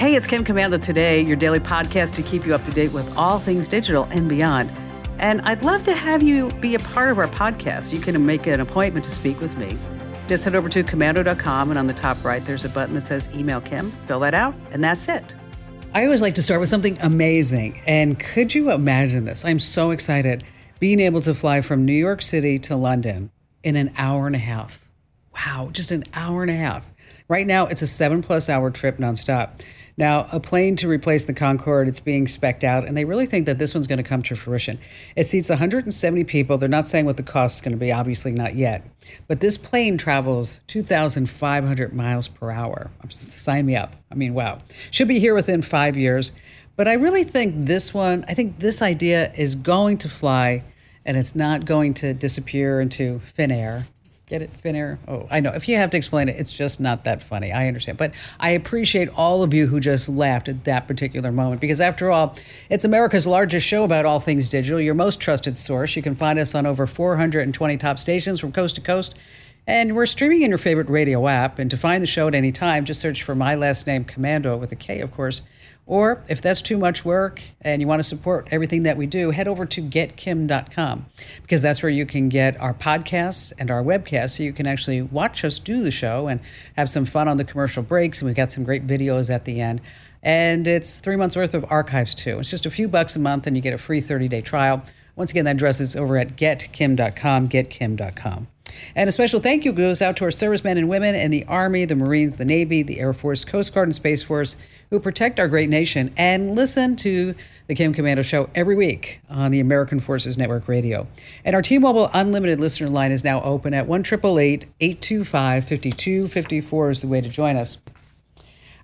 Hey, it's Kim Komando today, your daily podcast to keep you up to date with all things digital and beyond. And I'd love to have you be a part of our podcast. You can make an appointment to speak with me. Just head over to komando.com, and on the top right, there's a button that says Email Kim. Fill that out, and that's it. I always like to start with something amazing. And could you imagine this? I'm so excited being able to fly from New York City to London in an hour and a half. Wow, just an hour and a half. Right now, it's a seven plus hour trip nonstop. Now, a plane to replace the Concorde, it's being specced out, and they really think that this one's going to come to fruition. It seats 170 people. They're not saying what the cost is going to be, obviously not yet. But this plane travels 2,500 miles per hour. Sign me up. I mean, wow. Should be here within five years. But I really think this one, I think this idea is going to fly and it's not going to disappear into thin air. Get it, Finnair? Oh, I know. If you have to explain it, it's just not that funny. I understand. But I appreciate all of you who just laughed at that particular moment because, after all, it's America's largest show about all things digital, your most trusted source. You can find us on over 420 top stations from coast to coast. And we're streaming in your favorite radio app. And to find the show at any time, just search for my last name, Komando with a K, of course. Or if that's too much work and you want to support everything that we do, head over to getkim.com because that's where you can get our podcasts and our webcasts so you can actually watch us do the show and have some fun on the commercial breaks. And we've got some great videos at the end. And it's three months worth of archives too. It's just a few bucks a month and you get a free 30 day trial. Once again, that address is over at getkim.com, getkim.com. And a special thank you goes out to our servicemen and women in the Army, the Marines, the Navy, the Air Force, Coast Guard, and Space Force who protect our great nation and listen to the Kim Komando Show every week on the American Forces Network Radio. And our T-Mobile Unlimited listener line is now open at 1 825 5254 is the way to join us.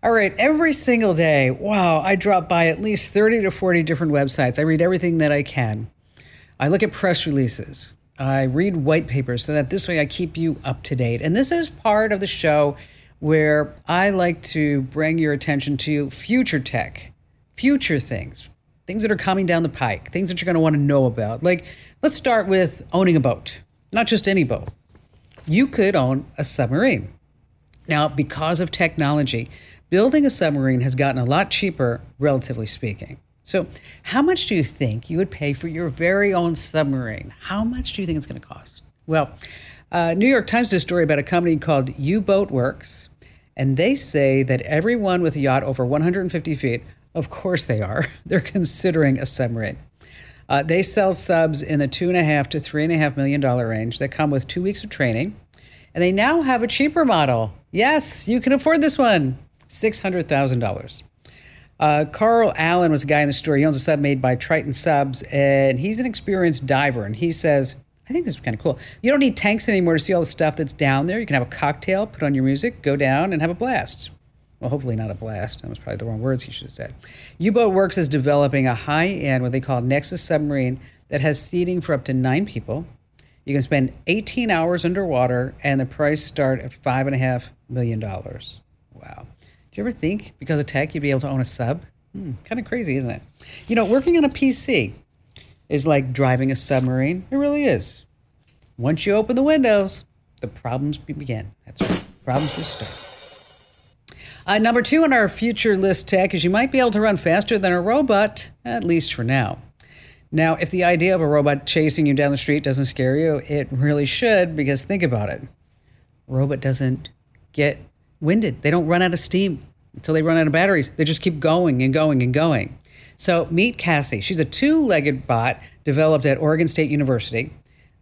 All right, every single day, wow, I drop by at least 30 to 40 different websites. I read everything that I can. I look at press releases. I read white papers so that this way I keep you up to date. And this is part of the show where I like to bring your attention to future tech, future things, things that are coming down the pike, things that you're going to want to know about. Like, let's start with owning a boat, not just any boat. You could own a submarine. Now, because of technology, building a submarine has gotten a lot cheaper, relatively speaking. So, how much do you think you would pay for your very own submarine? How much do you think it's going to cost? Well, uh, New York Times did a story about a company called U Boat Worx, and they say that everyone with a yacht over 150 feet, of course they are, they're considering a submarine. Uh, they sell subs in the two and a half to three and a half million dollar range that come with two weeks of training. And they now have a cheaper model. Yes, you can afford this one $600,000. Uh, Carl Allen was a guy in the story. He owns a sub made by Triton Subs, and he's an experienced diver. And he says I think this is kind of cool. You don't need tanks anymore to see all the stuff that's down there. You can have a cocktail, put on your music, go down, and have a blast. Well, hopefully not a blast. That was probably the wrong words he should have said. U Boat Worx is developing a high end, what they call Nexus submarine, that has seating for up to nine people. You can spend 18 hours underwater, and the price start at $5.5 million. Wow. Do you ever think because of tech you'd be able to own a sub? Hmm, kind of crazy, isn't it? You know, working on a PC, is like driving a submarine. It really is. Once you open the windows, the problems begin. That's right. Problems just start. Uh, number two on our future list tech is you might be able to run faster than a robot, at least for now. Now, if the idea of a robot chasing you down the street doesn't scare you, it really should because think about it. Robot doesn't get winded. They don't run out of steam until they run out of batteries. They just keep going and going and going. So meet Cassie. She's a two legged bot developed at Oregon State University.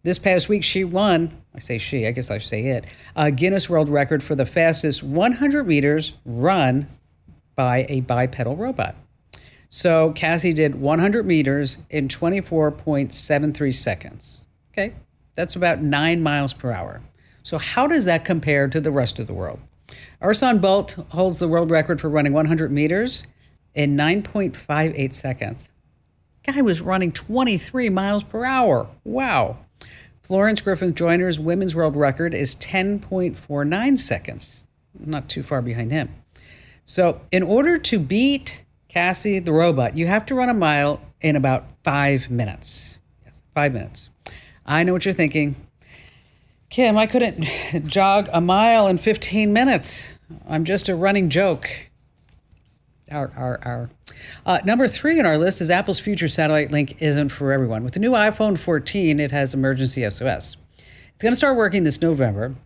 This past week, she won, I say she, I guess I should say it, a Guinness World Record for the fastest 100 meters run by a bipedal robot. So Cassie did 100 meters in 24.73 seconds. Okay, that's about nine miles per hour. So, how does that compare to the rest of the world? Usain Bolt holds the world record for running 100 meters in 9.58 seconds. Guy was running 23 miles per hour. Wow. Florence Griffith Joyner's women's world record is 10.49 seconds. Not too far behind him. So, in order to beat Cassie the robot, you have to run a mile in about five minutes. Yes, five minutes. I know what you're thinking. Kim, I couldn't jog a mile in 15 minutes. I'm just a running joke. Our, our, our. Uh, number three on our list is Apple's future satellite link isn't for everyone. With the new iPhone 14, it has emergency SOS. It's going to start working this November.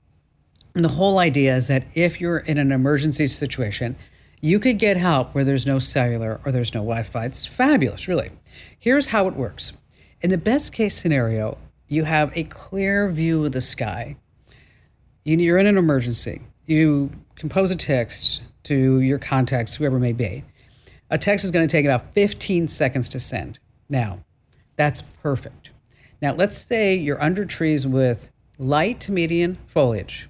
And the whole idea is that if you're in an emergency situation, you could get help where there's no cellular or there's no Wi Fi. It's fabulous, really. Here's how it works In the best case scenario, you have a clear view of the sky. You're in an emergency. You compose a text to your contacts, whoever may be. A text is going to take about 15 seconds to send. Now, that's perfect. Now, let's say you're under trees with light to medium foliage.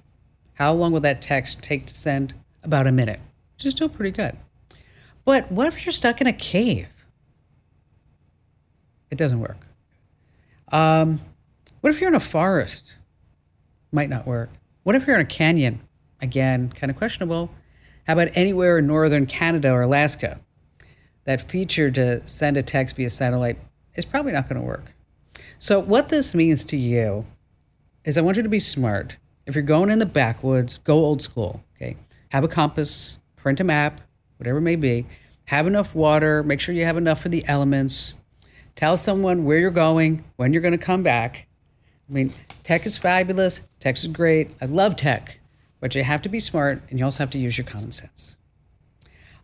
How long will that text take to send? About a minute, which is still pretty good. But what if you're stuck in a cave? It doesn't work. Um, what if you're in a forest? Might not work. What if you're in a canyon? Again, kind of questionable. How about anywhere in northern Canada or Alaska? That feature to send a text via satellite is probably not going to work. So, what this means to you is I want you to be smart. If you're going in the backwoods, go old school. Okay. Have a compass, print a map, whatever it may be. Have enough water. Make sure you have enough for the elements. Tell someone where you're going, when you're going to come back. I mean, tech is fabulous. Tech is great. I love tech. But you have to be smart and you also have to use your common sense.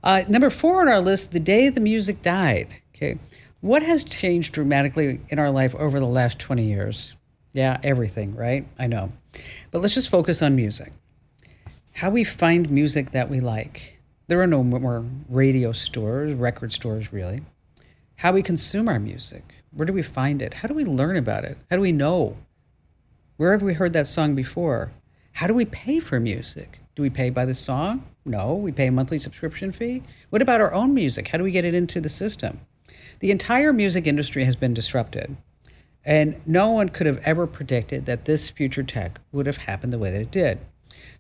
Uh, number four on our list, the day the music died. Okay. What has changed dramatically in our life over the last 20 years? Yeah, everything, right? I know. But let's just focus on music. How we find music that we like. There are no more radio stores, record stores, really. How we consume our music. Where do we find it? How do we learn about it? How do we know? Where have we heard that song before? How do we pay for music? Do we pay by the song? No, we pay a monthly subscription fee. What about our own music? How do we get it into the system? The entire music industry has been disrupted, and no one could have ever predicted that this future tech would have happened the way that it did.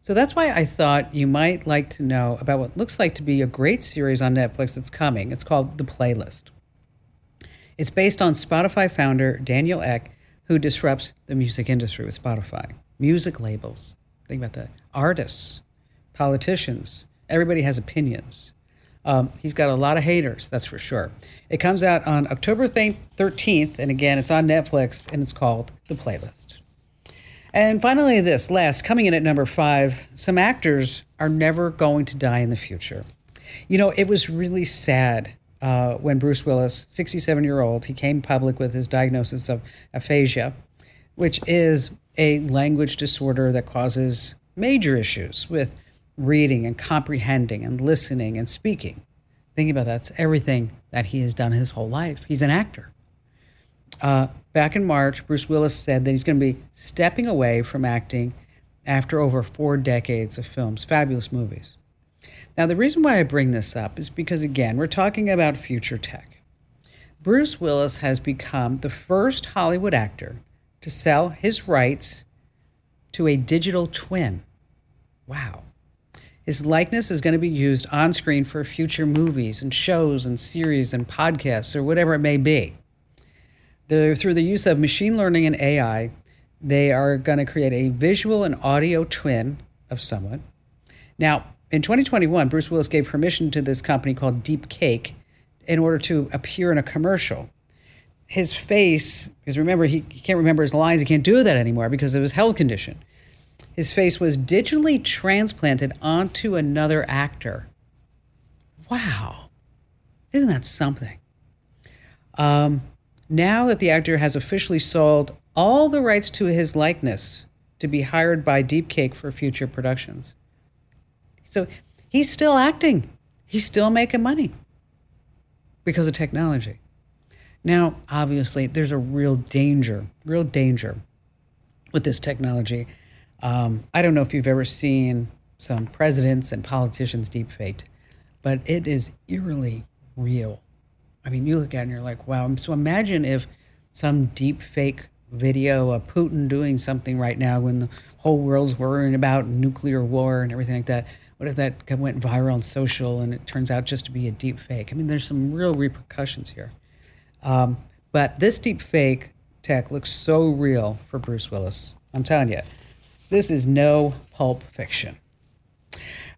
So that's why I thought you might like to know about what looks like to be a great series on Netflix that's coming. It's called The Playlist. It's based on Spotify founder Daniel Ek, who disrupts the music industry with Spotify, music labels, Think about that. Artists, politicians, everybody has opinions. Um, he's got a lot of haters, that's for sure. It comes out on October 13th, and again, it's on Netflix, and it's called The Playlist. And finally, this last, coming in at number five, some actors are never going to die in the future. You know, it was really sad uh, when Bruce Willis, 67 year old, he came public with his diagnosis of aphasia, which is a language disorder that causes major issues with reading and comprehending and listening and speaking. Think about that. That's everything that he has done his whole life. He's an actor. Uh, back in March, Bruce Willis said that he's going to be stepping away from acting after over four decades of films, fabulous movies. Now, the reason why I bring this up is because, again, we're talking about future tech. Bruce Willis has become the first Hollywood actor to sell his rights to a digital twin. Wow. His likeness is going to be used on screen for future movies and shows and series and podcasts or whatever it may be. They're, through the use of machine learning and AI, they are going to create a visual and audio twin of someone. Now, in 2021, Bruce Willis gave permission to this company called Deepcake in order to appear in a commercial his face, because remember, he, he can't remember his lines, he can't do that anymore because of his health condition. His face was digitally transplanted onto another actor. Wow. Isn't that something? Um, now that the actor has officially sold all the rights to his likeness to be hired by Deepcake for future productions. So he's still acting, he's still making money because of technology. Now, obviously, there's a real danger, real danger with this technology. Um, I don't know if you've ever seen some presidents and politicians deep faked, but it is eerily real. I mean, you look at it and you're like, wow. So imagine if some deep fake video of Putin doing something right now when the whole world's worrying about nuclear war and everything like that. What if that went viral on social and it turns out just to be a deep fake? I mean, there's some real repercussions here. Um, but this deep fake tech looks so real for Bruce Willis. I'm telling you, this is no pulp fiction.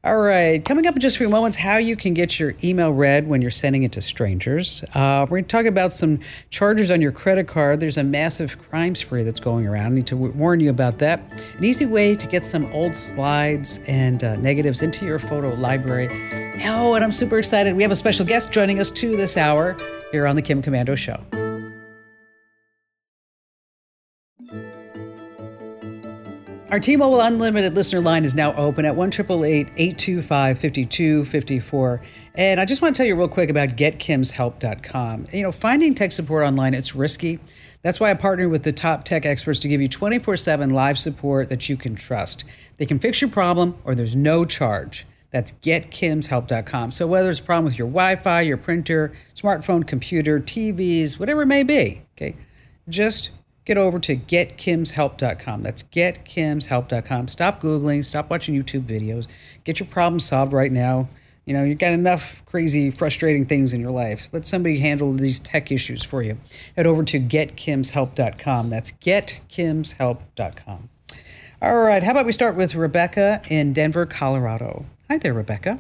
All right, coming up in just a few moments, how you can get your email read when you're sending it to strangers. Uh, we're going to talk about some charges on your credit card. There's a massive crime spree that's going around. I need to warn you about that. An easy way to get some old slides and uh, negatives into your photo library. Oh, and I'm super excited. We have a special guest joining us too this hour here on the Kim Komando Show. Our T-Mobile Unlimited listener line is now open at 1 825 5254. And I just want to tell you real quick about getkimshelp.com. You know, finding tech support online, it's risky. That's why I partnered with the top tech experts to give you 24 7 live support that you can trust. They can fix your problem or there's no charge. That's getkimshelp.com. So whether it's a problem with your Wi-Fi, your printer, smartphone, computer, TVs, whatever it may be, okay, just get over to getkimshelp.com. That's getkimshelp.com. Stop Googling, stop watching YouTube videos. Get your problem solved right now. You know, you've got enough crazy, frustrating things in your life. Let somebody handle these tech issues for you. Head over to getkimshelp.com. That's getkimshelp.com. All right, how about we start with Rebecca in Denver, Colorado? Hi there, Rebecca.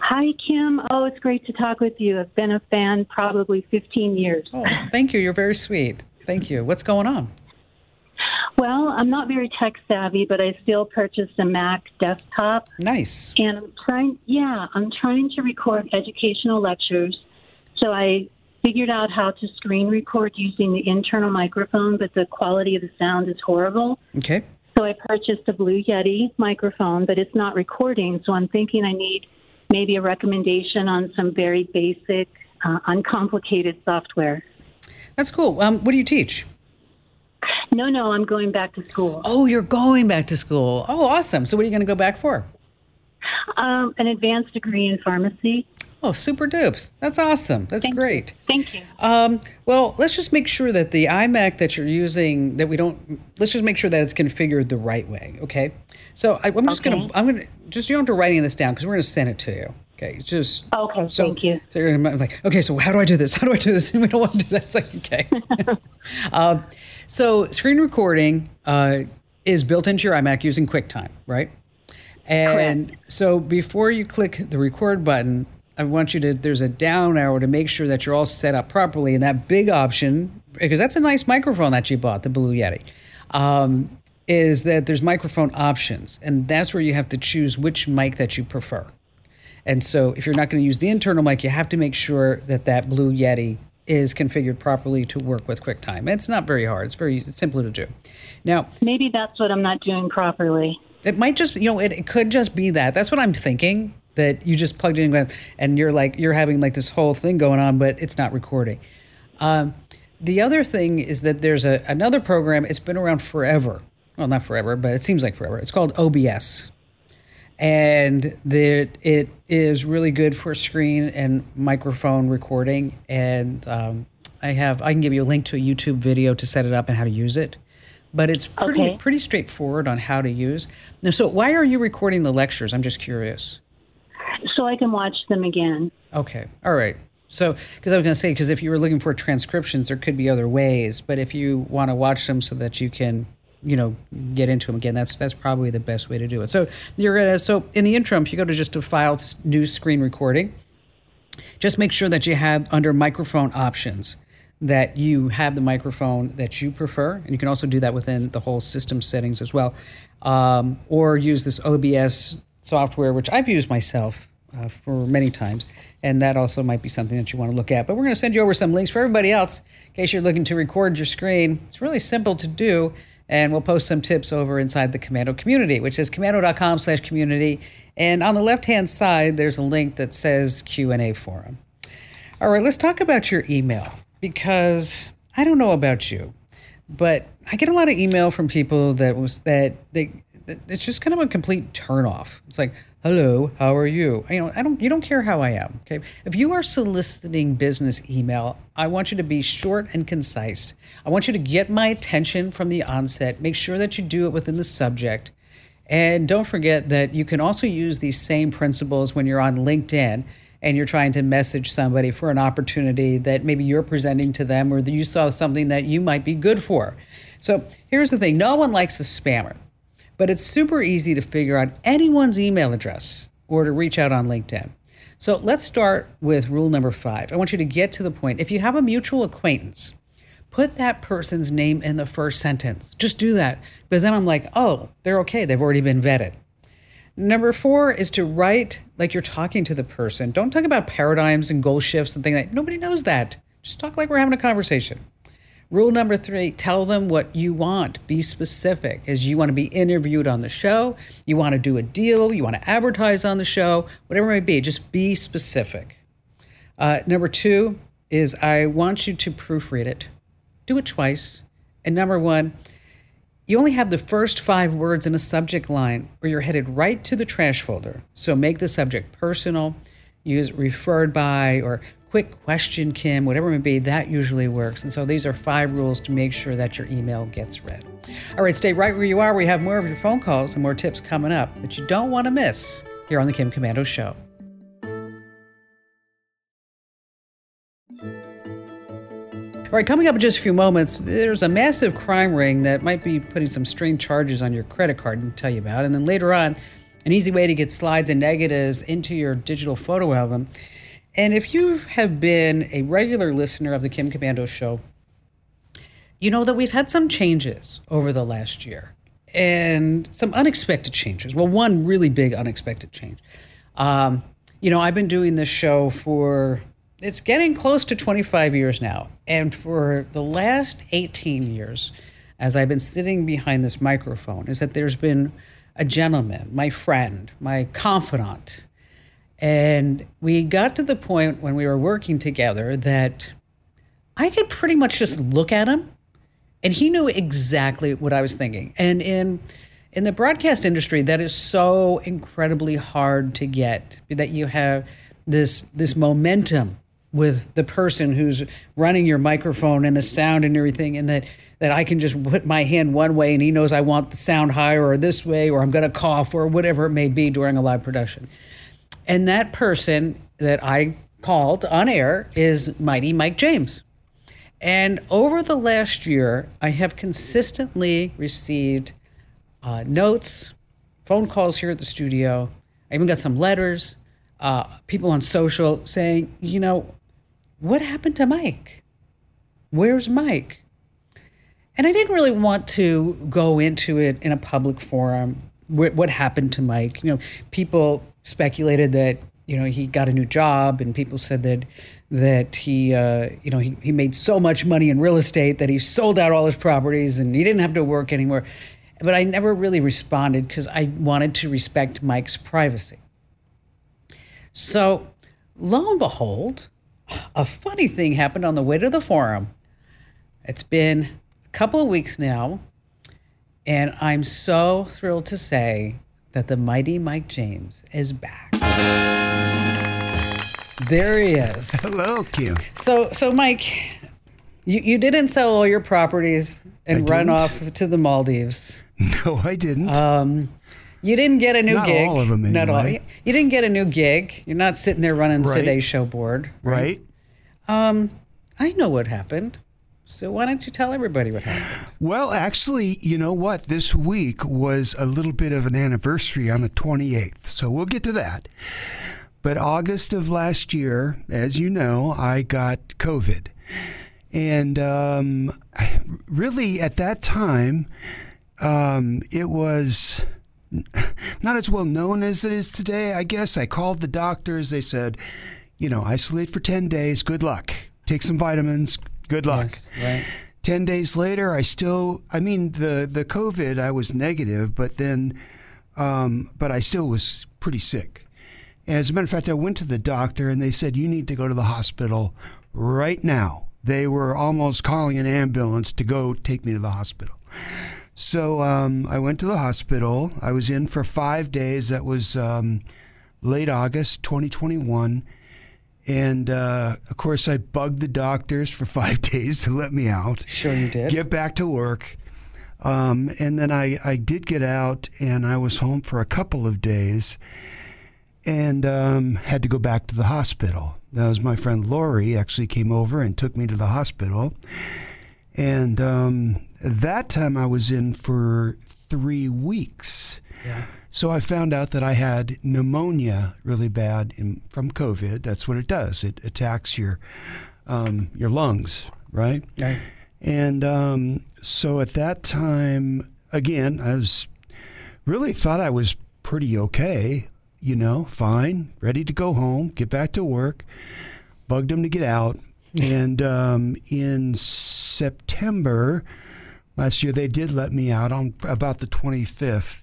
Hi, Kim. Oh, it's great to talk with you. I've been a fan probably 15 years. Oh, thank you. You're very sweet. Thank you. What's going on? Well, I'm not very tech savvy, but I still purchased a Mac desktop. Nice. And I'm trying, yeah, I'm trying to record educational lectures. So I figured out how to screen record using the internal microphone, but the quality of the sound is horrible. Okay. So I purchased a Blue Yeti microphone, but it's not recording. So I'm thinking I need maybe a recommendation on some very basic, uh, uncomplicated software. That's cool. Um, what do you teach? No, no, I'm going back to school. Oh, you're going back to school. Oh, awesome. So, what are you going to go back for? Um, an advanced degree in pharmacy. Oh, super dupes. That's awesome. That's Thank great. You. Thank you. Um, well, let's just make sure that the iMac that you're using, that we don't, let's just make sure that it's configured the right way. Okay. So I, am just okay. going to, I'm going to, just, you don't have to writing this down because we're going to send it to you. Okay, it's just okay. So, thank you. So you're like, okay, so how do I do this? How do I do this? we don't want to do that. It's like, okay. um, so screen recording uh, is built into your iMac using QuickTime, right? And Correct. so before you click the record button, I want you to. There's a down arrow to make sure that you're all set up properly. And that big option, because that's a nice microphone that you bought, the Blue Yeti. Um, is that there's microphone options, and that's where you have to choose which mic that you prefer. And so, if you're not going to use the internal mic, you have to make sure that that Blue Yeti is configured properly to work with QuickTime. It's not very hard. It's very it's simple to do. Now, maybe that's what I'm not doing properly. It might just, you know, it, it could just be that. That's what I'm thinking. That you just plugged in and you're like you're having like this whole thing going on, but it's not recording. Um, the other thing is that there's a another program. It's been around forever. Well, not forever, but it seems like forever. It's called OBS and that it is really good for screen and microphone recording. And um, I have I can give you a link to a YouTube video to set it up and how to use it. But it's pretty okay. pretty straightforward on how to use. Now, so why are you recording the lectures? I'm just curious. So I can watch them again. Okay, all right. So, because I was going to say, because if you were looking for transcriptions, there could be other ways. But if you want to watch them so that you can you know get into them again that's that's probably the best way to do it so you're gonna so in the interim if you go to just a file new screen recording just make sure that you have under microphone options that you have the microphone that you prefer and you can also do that within the whole system settings as well um, or use this obs software which i've used myself uh, for many times and that also might be something that you want to look at but we're going to send you over some links for everybody else in case you're looking to record your screen it's really simple to do and we'll post some tips over inside the Komando community, which is komando.com slash community. And on the left-hand side, there's a link that says Q&A forum. All right, let's talk about your email because I don't know about you, but I get a lot of email from people that was that they it's just kind of a complete turnoff. It's like, hello, how are you? You know, I don't you don't care how I am. Okay. If you are soliciting business email, I want you to be short and concise. I want you to get my attention from the onset. Make sure that you do it within the subject. And don't forget that you can also use these same principles when you're on LinkedIn and you're trying to message somebody for an opportunity that maybe you're presenting to them or that you saw something that you might be good for. So here's the thing no one likes a spammer. But it's super easy to figure out anyone's email address or to reach out on LinkedIn. So let's start with rule number five. I want you to get to the point. If you have a mutual acquaintance, put that person's name in the first sentence. Just do that because then I'm like, oh, they're okay. They've already been vetted. Number four is to write like you're talking to the person. Don't talk about paradigms and goal shifts and things like nobody knows that. Just talk like we're having a conversation. Rule number three tell them what you want. Be specific. As you want to be interviewed on the show, you want to do a deal, you want to advertise on the show, whatever it may be, just be specific. Uh, number two is I want you to proofread it, do it twice. And number one, you only have the first five words in a subject line, or you're headed right to the trash folder. So make the subject personal, use referred by, or quick question, Kim, whatever it may be, that usually works. And so these are five rules to make sure that your email gets read. All right, stay right where you are. We have more of your phone calls and more tips coming up that you don't want to miss here on The Kim Komando Show. All right, coming up in just a few moments, there's a massive crime ring that might be putting some strange charges on your credit card and tell you about. And then later on, an easy way to get slides and negatives into your digital photo album. And if you have been a regular listener of the Kim Komando Show, you know that we've had some changes over the last year and some unexpected changes. Well, one really big unexpected change. Um, you know, I've been doing this show for it's getting close to 25 years now. And for the last 18 years, as I've been sitting behind this microphone, is that there's been a gentleman, my friend, my confidant. And we got to the point when we were working together that I could pretty much just look at him and he knew exactly what I was thinking. And in in the broadcast industry, that is so incredibly hard to get that you have this this momentum with the person who's running your microphone and the sound and everything and that that I can just put my hand one way and he knows I want the sound higher or this way or I'm going to cough or whatever it may be during a live production. And that person that I called on air is Mighty Mike James. And over the last year, I have consistently received uh, notes, phone calls here at the studio. I even got some letters, uh, people on social saying, you know, what happened to Mike? Where's Mike? And I didn't really want to go into it in a public forum. What, what happened to Mike? You know, people speculated that you know he got a new job, and people said that that he uh, you know he, he made so much money in real estate that he sold out all his properties and he didn't have to work anymore. But I never really responded because I wanted to respect Mike's privacy. So, lo and behold, a funny thing happened on the way to the forum. It's been a couple of weeks now, and I'm so thrilled to say that the mighty Mike James is back. There he is. Hello, Kim. So, so Mike, you, you didn't sell all your properties and I run didn't. off to the Maldives. No, I didn't. Um, you didn't get a new Not gig. all of 'em Not all. anyway. You didn't get a new gig. You're not sitting there running Right. Today's Show board. right? Um, I know what happened. So why don't you tell everybody what happened? Well, actually, you know what? This week was a little bit of an anniversary on the 28th. So we'll get to that. But August of last year, as you know, I got COVID. And um, really, at that time, um, it was not as well known as it is today, I guess. I called the doctors. They said, you know, isolate for 10 days. Good luck. Take some vitamins. Good luck. Right. 10 days later, I still, I mean, the, the COVID, I was negative, but then, um, but I still was pretty sick. As a matter of fact, I went to the doctor and they said, you need to go to the hospital right now. They were almost calling an ambulance to go take me to the hospital. So um, I went to the hospital. I was in for five days. That was um, late August 2021. And uh, of course, I bugged the doctors for five days to let me out, Sure you did. get back to work. Um, and then I, I did get out and I was home for a couple of days and um, had to go back to the hospital. That was my friend Lori actually came over and took me to the hospital. And um, that time I was in for three weeks. Yeah. So I found out that I had pneumonia really bad in, from COVID. That's what it does. It attacks your um, your lungs, right? Right. And um, so at that time, again, I was really thought I was pretty okay, you know, fine, ready to go home, get back to work. Bugged them to get out. and um, in September last year, they did let me out on about the 25th.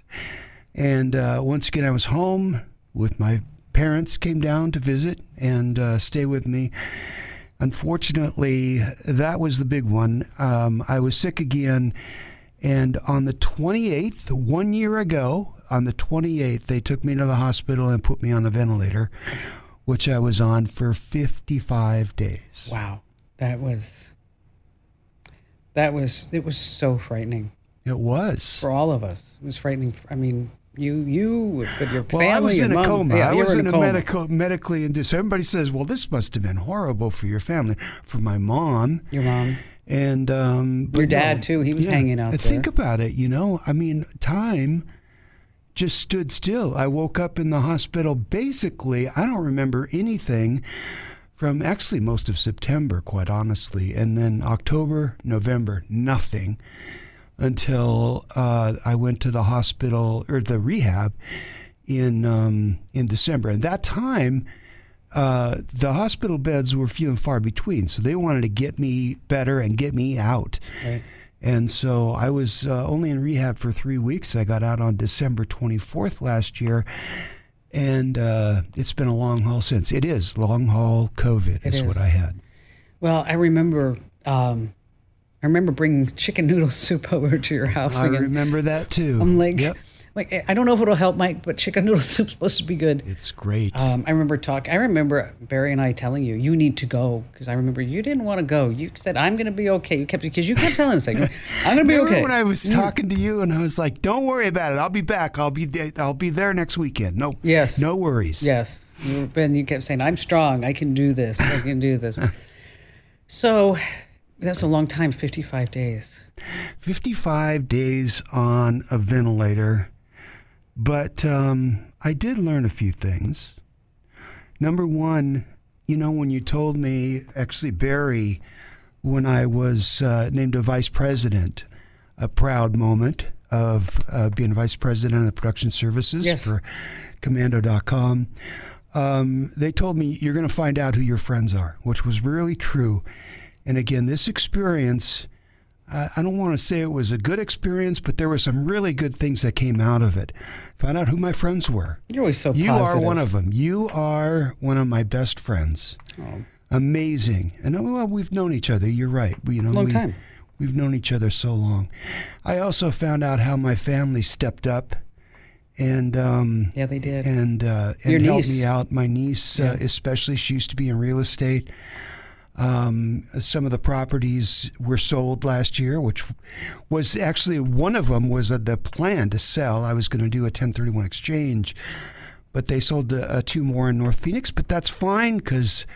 And uh, once again, I was home with my parents, came down to visit and uh, stay with me. Unfortunately, that was the big one. Um, I was sick again. And on the 28th, one year ago, on the 28th, they took me to the hospital and put me on the ventilator, which I was on for 55 days. Wow. That was that was it was so frightening It was. for all of us. It was frightening. I mean, you you but your Well, family I was in a coma. yeah, I was in a coma. medical, medically induced. Everybody says, "Well, this must have been horrible for your family." For my mom, Your mom. And um, Your dad, no, too, he was hanging out there. Think about it. You know, I mean, time just stood still. I woke up in the hospital. Basically, I don't remember anything from actually most of September, quite honestly, and then October, November, nothing until uh, I went to the hospital or the rehab in um, in December. And that time, uh, the hospital beds were few and far between, so they wanted to get me better and get me out. Right. And so I was uh, only in rehab for three weeks. I got out on December 24th last year. And uh, it's been a long haul since. It is long haul COVID, is, is. what I had. Well, I remember um I remember bringing chicken noodle soup over to your house I again. remember that too. I'm like, Yep. like I don't know if it'll help, Mike, but chicken noodle soup's supposed to be good. It's great. Um, I remember talk. I remember Barry and I telling you you need to go because I remember you didn't want to go. You said I'm going to be okay. You kept because you kept telling us like I'm going to be Remember okay. when I was talking to you and I was like, "Don't worry about it. I'll be back. I'll be there. I'll be there next weekend. No, Yes. no worries. Yes, you Ben. You kept saying I'm strong. I can do this. I can do this. so that's a long time. 55 days. 55 days on a ventilator, but um, I did learn a few things. Number one, you know, when you told me, actually, Barry, when I was uh, named a vice president, a proud moment of uh, being vice president of production services Yes. for komando.com. Um, they told me you're going to find out who your friends are, which was really true. And again, this experience, I I don't want to say it was a good experience, but there were some really good things that came out of it. Found out who my friends were. You're always so You are one of them. You are one of my best friends. Oh, Amazing. And uh, well, we've known each other. You're right. We, you know, Long we, time. We've known each other so long. I also found out how my family stepped up and um, yeah, they did. and uh, Your and helped niece. me out. My niece, uh, especially, she used to be in real estate. Um, some of the properties were sold last year, which was actually one of them was the plan to sell. I was going to do a 1031 exchange, but they sold uh, two more in North Phoenix. But that's fine because,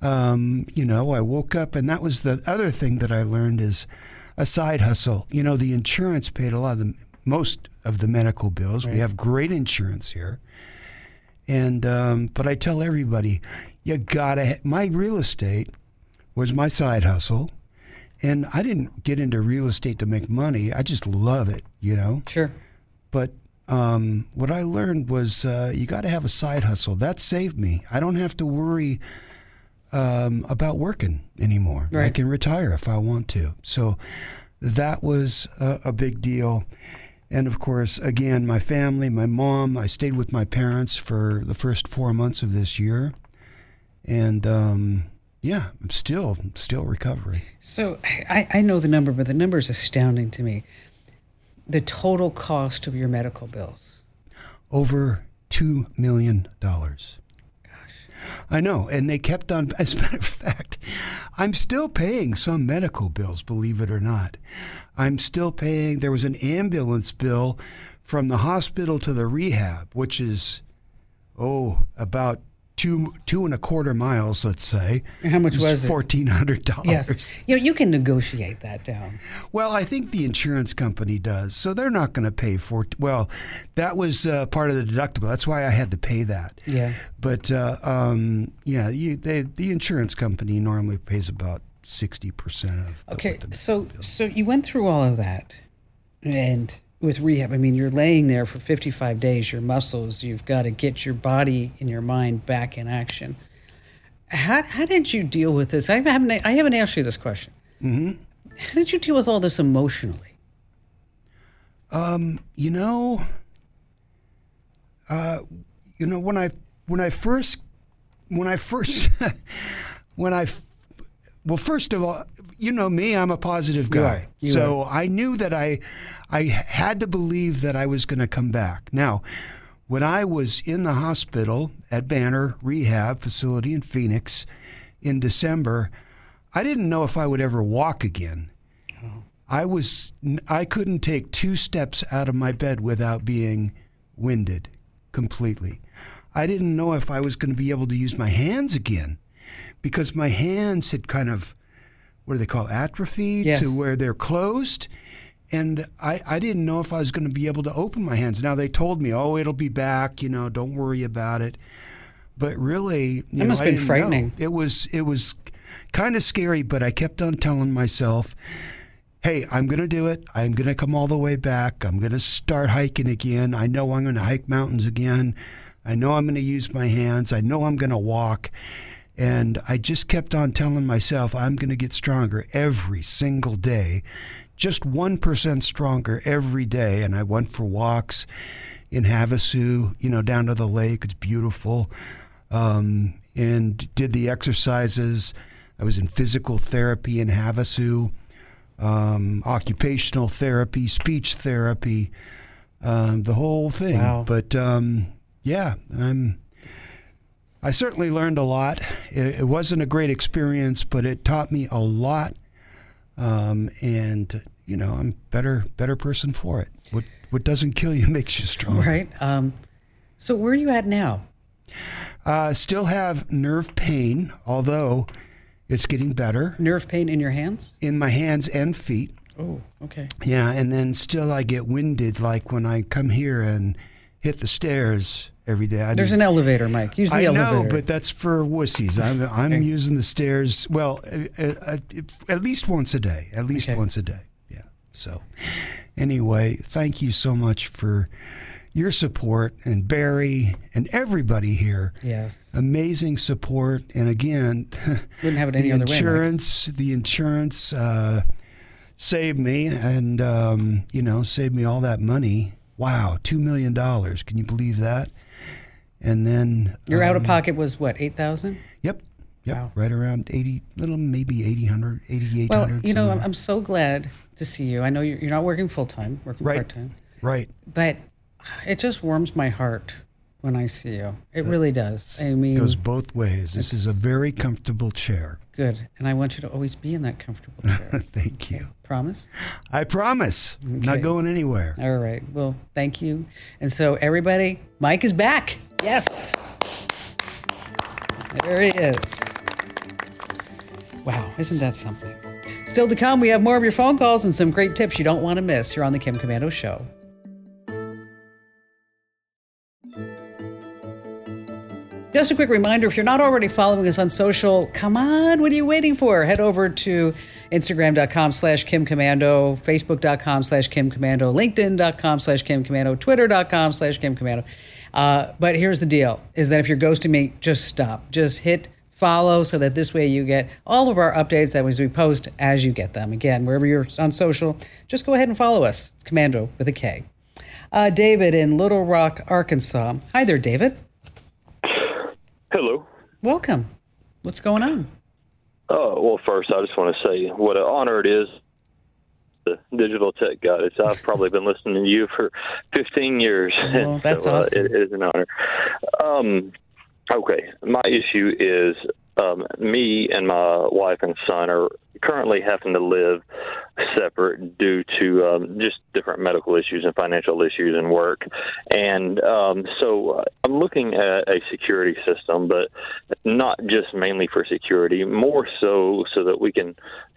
um, you know, I woke up and that was the other thing that I learned is a side hustle. You know, the insurance paid a lot of the most of the medical bills. We have great insurance here. And um, but I tell everybody, you gotta. My real estate was my side hustle, and I didn't get into real estate to make money. I just love it, you know. sure. But um, what I learned was uh, you got to have a side hustle. That saved me. I don't have to worry um, about working anymore. I can retire if I want to. So that was a, a big deal. And of course, again, my family, my mom, I stayed with my parents for the first four months of this year. And um, yeah, I'm still, still recovering. So I, I know the number, but the number is astounding to me. The total cost of your medical bills. over two million dollars. Gosh. I know, and they kept on. As a matter of fact, I'm still paying some medical bills, believe it or not. I'm still paying. There was an ambulance bill from the hospital to the rehab, which is oh about two two and a quarter miles, let's say. How much was it? Fourteen hundred dollars. Yes. You know, you can negotiate that down. Well, I think the insurance company does, so they're not going to pay for. Well, that was uh, part of the deductible. That's why I had to pay that. Yeah. But uh, um, yeah, you, they, the insurance company normally pays about sixty percent of. the- Okay, the- so so you went through all of that, and with rehab, I mean, you're laying there for 55 days. Your muscles, you've got to get your body and your mind back in action. How how did you deal with this? I haven't I haven't asked you this question. Mm-hmm. How did you deal with all this emotionally? You know, uh, you know when I when I first when I first when I well first of all, you know me, I'm a positive guy, so I knew that I I had to believe that I was going to come back. Now, when I was in the hospital at Banner Rehab Facility in Phoenix in December, I didn't know if I would ever walk again. Oh. I was I couldn't take two steps out of my bed without being winded completely. I didn't know if I was going to be able to use my hands again because my hands had kind of what do they call atrophied Yes. to where they're closed and I, I didn't know if I was going to be able to open my hands. Now they told me, "Oh, it'll be back, you know, don't worry about it." But really, you know, must have been frightening. know. It was it was kind of scary, but I kept on telling myself, hey, I'm going to do it. I'm going to come all the way back. I'm going to start hiking again. I know I'm going to hike mountains again. I know I'm going to use my hands. I know I'm going to walk. And I just kept on telling myself I'm going to get stronger every single day, just 1% stronger every day. And I went for walks in Havasu, you know, down to the lake. It's beautiful. Um, and did the exercises. I was in physical therapy in Havasu um, occupational therapy, speech therapy, um, the whole thing. Wow. But um, yeah, I'm. I certainly learned a lot. It, it wasn't a great experience, but it taught me a lot. Um, and you know, I'm better better person for it. What what doesn't kill you makes you stronger. Right. Um, so where are you at now? Uh, still have nerve pain, although it's getting better Nerve pain in your hands? in my hands and feet. Oh, okay. Yeah, and then still I get winded like when I come here and hit the stairs every day. I There's mean, an elevator, Mike. Use the I elevator. know, but that's for wussies. I'm I'm Okay. using the stairs. Well, uh, uh, at least once a day. At least Okay. once a day. Yeah. So, anyway, thank you so much for your support and Barry and everybody here. yes. Amazing support, and again, Wouldn't have it any the other way. Mike. insurance, the insurance uh, saved me, and um, you know, saved me all that money. Wow, two million dollars! Can you believe that? And then Your out of um, pocket was what, 8000 Yep, yep, Wow. right around eighty, little maybe eighty hundred, eighty-eight Well, you know, I'm, I'm so glad to see you. I know you're, you're not working full time, working Right. part time, right. but it just warms my heart when I see you. It really does. I mean, Goes both ways. This is a very comfortable chair. good. And I want you to always be in that comfortable chair. Thank you. Promise? I promise. Okay. Not going anywhere. All right. Well, thank you. And so, everybody, Mike is back. Yes. There he is. Wow, isn't that something? Still to come, we have more of your phone calls and some great tips you don't want to miss here on the Kim Komando Show. Just a quick reminder if you're not already following us on social, come on, what are you waiting for? Head over to Instagram.com slash Kim Komando, Facebook.com slash Kim Komando, LinkedIn.com slash Kim Komando, Twitter.com slash Kim Komando. Uh, but here's the deal is that if you're ghosting me, just stop. Just hit follow so that this way you get all of our updates that we post as you get them. Again, wherever you're on social, just go ahead and follow us. It's Komando with a K. Uh, David in Little Rock, Arkansas. Hi there, David. Hello. Welcome. What's going on? Uh, well, first, I just want to say what an honor it is, the digital tech goddess. I've probably been listening to you for 15 years. Well, that's so, uh, awesome. it is an honor. Um, okay, my issue is um, me and my wife and son are currently having to live separate due to um, just different medical issues and financial issues and work. And um, so uh, I'm looking at a security system, but not just mainly for security, more so so that we can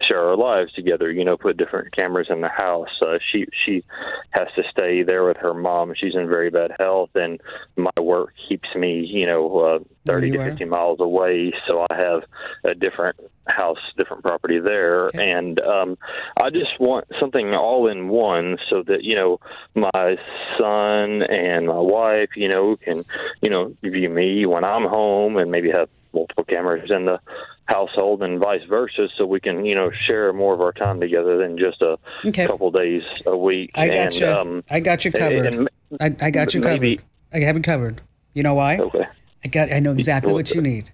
share our lives together. You know, put different cameras in the house. Uh, she she has to stay there with her mom. She's in very bad health, and my work keeps me, you know, uh, 30 to 50 miles away. So I have a different house, different property there, okay. and um, I just want something all in one, so that you know my son and my wife, you know, can you know view me when I'm home, and maybe have multiple cameras in the household and vice versa so we can you know share more of our time together than just a okay. couple days a week. I got you um, i got you covered. and, and I, I, got you maybe, covered. I haven't covered. You know why? Okay i got i know exactly what you need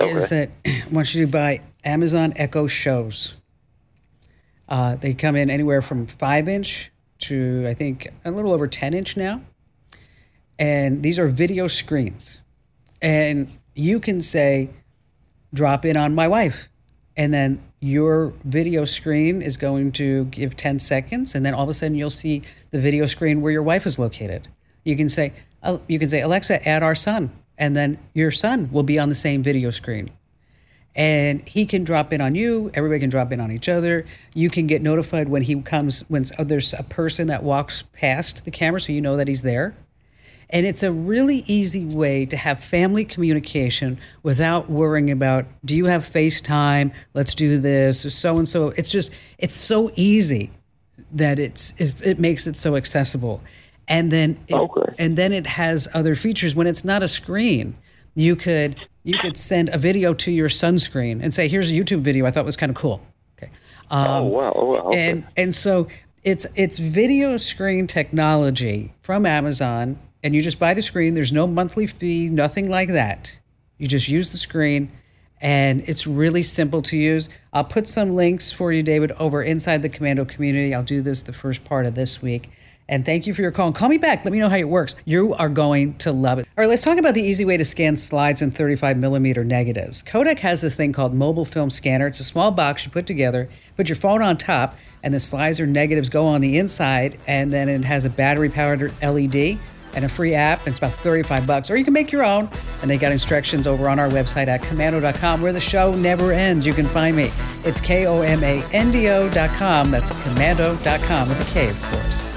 okay. is that I want you to buy Amazon Echo shows. Uh, they come in anywhere from five inch to I think a little over 10 inch now. And these are video screens. And you can say, drop in on my wife. And then your video screen is going to give 10 seconds. And then all of a sudden you'll see the video screen where your wife is located. You can say, uh, you can say, Alexa, add our son and then your son will be on the same video screen. And he can drop in on you. Everybody can drop in on each other. You can get notified when he comes, when uh, there's a person that walks past the camera, so you know that he's there. And it's a really easy way to have family communication without worrying about, do you have FaceTime? Let's do this, or so and so. It's just, it's so easy that it's, it's it makes it so accessible and then it, okay. and then it has other features when it's not a screen you could you could send a video to your sunscreen and say here's a youtube video i thought was kind of cool okay um, oh wow, oh, wow. Okay. and and so it's it's video screen technology from amazon and you just buy the screen there's no monthly fee nothing like that you just use the screen and it's really simple to use. I'll put some links for you, David, over inside the Komando community. I'll do this the first part of this week. And thank you for your call. And call me back. Let me know how it works. You are going to love it. All right, let's talk about the easy way to scan slides and 35 millimeter negatives. Kodak has this thing called Mobile Film Scanner. It's a small box you put together, put your phone on top, and the slides or negatives go on the inside. And then it has a battery powered LED and a free app. And it's about 35 bucks. Or you can make your own. And they got instructions over on our website at komando.com where the show never ends. You can find me. It's K O M A N D O.com. That's komando.com with a K, of course.